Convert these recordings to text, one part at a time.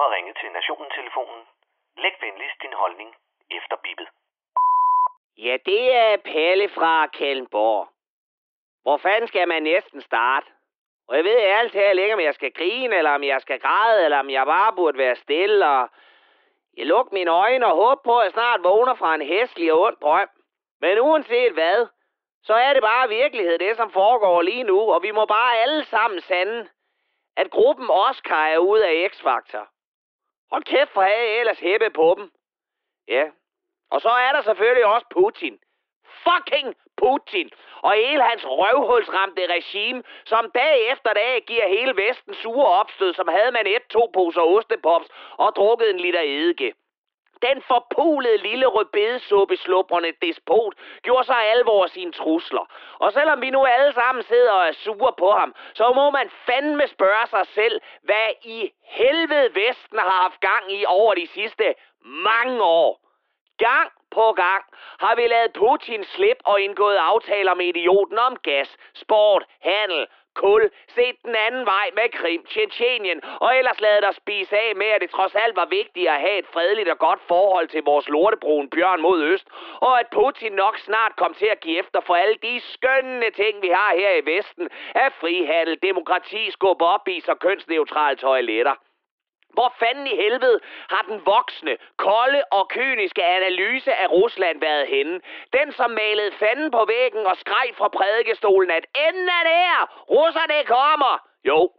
har ringet til Nationen-telefonen. Læg venligst din holdning efter bippet. Ja, det er Pelle fra Kalmborg. Hvor fanden skal man næsten starte? Og jeg ved ærligt talt ikke, om jeg skal grine, eller om jeg skal græde, eller om jeg bare burde være stille, og jeg lukker mine øjne og håber på, at jeg snart vågner fra en hæslig og ond drøm. Men uanset hvad, så er det bare virkelighed, det som foregår lige nu, og vi må bare alle sammen sande, at gruppen Oscar er ude af X-Factor. Hold kæft for havde jeg ellers hæppe på dem. Ja, og så er der selvfølgelig også Putin. Fucking Putin. Og hele hans røvhulsramte regime, som dag efter dag giver hele Vesten sure opstød, som havde man et, to poser ostepops og drukket en liter eddike. Den forpulede lille rødbedesuppe slubrende despot gjorde sig alvor af sine trusler. Og selvom vi nu alle sammen sidder og er sure på ham, så må man fandme spørge sig selv, hvad i helvede Vesten har haft gang i over de sidste mange år. Gang på gang har vi lavet Putin slip og indgået aftaler med idioten om gas, sport, handel, kul, Se den anden vej med Krim, Tjetjenien, og ellers lad dig spise af med, at det trods alt var vigtigt at have et fredeligt og godt forhold til vores lortebrun bjørn mod øst, og at Putin nok snart kom til at give efter for alle de skønne ting, vi har her i Vesten, af frihandel, demokrati, skub op i og kønsneutrale toiletter. Hvor fanden i helvede har den voksne, kolde og kyniske analyse af Rusland været henne? Den, som malede fanden på væggen og skreg fra prædikestolen, at enden er der! Russerne kommer! Jo,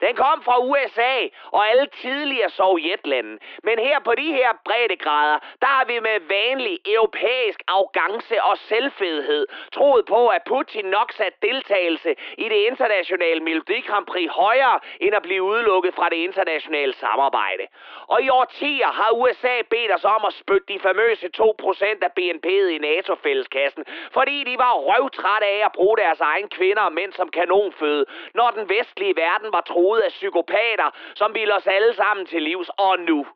den kom fra USA og alle tidligere Sovjetlande. Men her på de her breddegrader, der har vi med vanlig europæisk arrogance og selvfedhed troet på, at Putin nok satte deltagelse i det internationale Melodi Grand Prix højere, end at blive udelukket fra det internationale samarbejde. Og i årtier har USA bedt os om at spytte de famøse 2% af BNP'et i NATO-fælleskassen, fordi de var røvtrætte af at bruge deres egne kvinder og mænd som kanonføde, når den vestlige verden var troet af psykopater, som ville os alle sammen til livs. Og nu,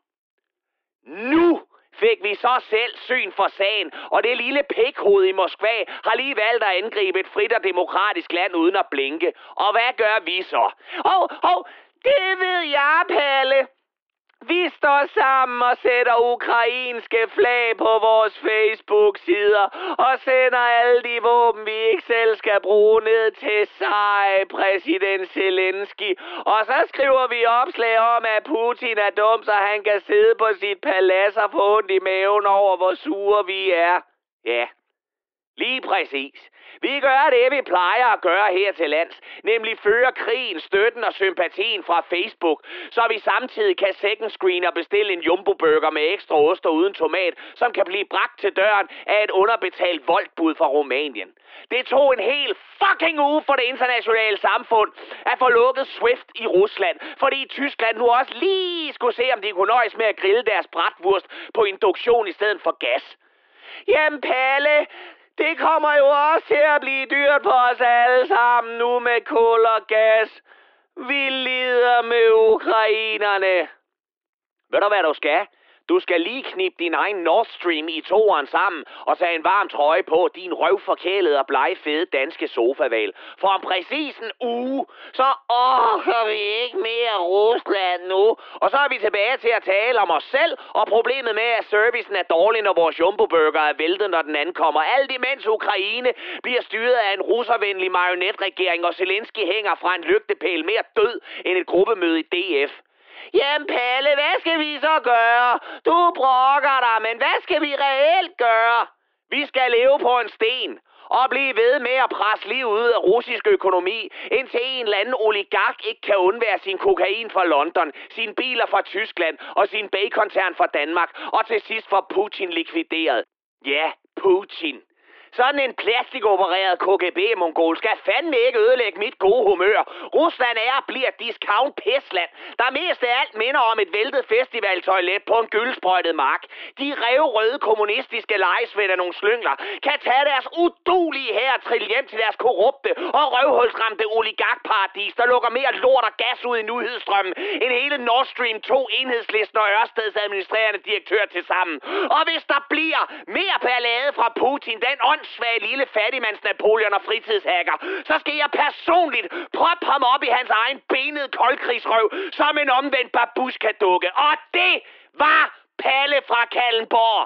nu fik vi så selv syn for sagen, og det lille pikhoved i Moskva har lige valgt at angribe et frit og demokratisk land uden at blinke. Og hvad gør vi så? Hov, hov, det ved jeg, Palle. Vi står sammen og sætter ukrainske flag på vores Facebook-sider og sender alle de våben, vi ikke selv skal bruge ned til sej, præsident Zelensky. Og så skriver vi opslag om, at Putin er dum, så han kan sidde på sit palads og få ondt i maven over, hvor sure vi er. Ja, lige præcis. Vi gør det, vi plejer at gøre her til lands, nemlig føre krigen, støtten og sympatien fra Facebook, så vi samtidig kan second screen og bestille en jumbo burger med ekstra ost og uden tomat, som kan blive bragt til døren af et underbetalt voldbud fra Rumænien. Det tog en hel fucking uge for det internationale samfund at få lukket Swift i Rusland, fordi Tyskland nu også lige skulle se, om de kunne nøjes med at grille deres bratwurst på induktion i stedet for gas. Jamen Palle, det kommer jo også til at blive dyrt for os alle sammen nu med kul og gas. Vi lider med ukrainerne. Ved du, hvad du skal? Du skal lige knippe din egen Nord Stream i toeren sammen og tage en varm trøje på din røvforkælede og blegfede danske sofaval. For om præcis en uge, så orker vi ikke mere Rusland nu. Og så er vi tilbage til at tale om os selv og problemet med, at servicen er dårlig, når vores jumbo-burger er væltet, når den ankommer. Alt imens Ukraine bliver styret af en russervenlig marionetregering, og Zelensky hænger fra en lygtepæl mere død end et gruppemøde i DF. Jamen Palle, hvad skal vi så gøre? Du brokker dig, men hvad skal vi reelt gøre? Vi skal leve på en sten og blive ved med at presse liv ud af russisk økonomi, indtil en eller anden oligark ikke kan undvære sin kokain fra London, sine biler fra Tyskland og sin bagkoncern fra Danmark, og til sidst får Putin likvideret. Ja, Putin. Sådan en plastikopereret KGB-mongol skal fandme ikke ødelægge mit gode humør. Rusland er og bliver discount pisland, der mest af alt minder om et væltet festivaltoilet på en gyldsprøjtet mark. De revrøde kommunistiske lejesvend af nogle slyngler kan tage deres udulige her og trille hjem til deres korrupte og røvhulsramte oligarkparadis, der lukker mere lort og gas ud i nyhedsstrømmen end hele Nord Stream 2 enhedslisten og Ørsteds administrerende direktør til sammen. Og hvis der bliver mere fra Putin, den åndssvage lille fattigmands Napoleon og fritidshacker, så skal jeg personligt proppe ham op i hans egen benede koldkrigsrøv som en omvendt babuskadukke. Og det var Palle fra Kallenborg.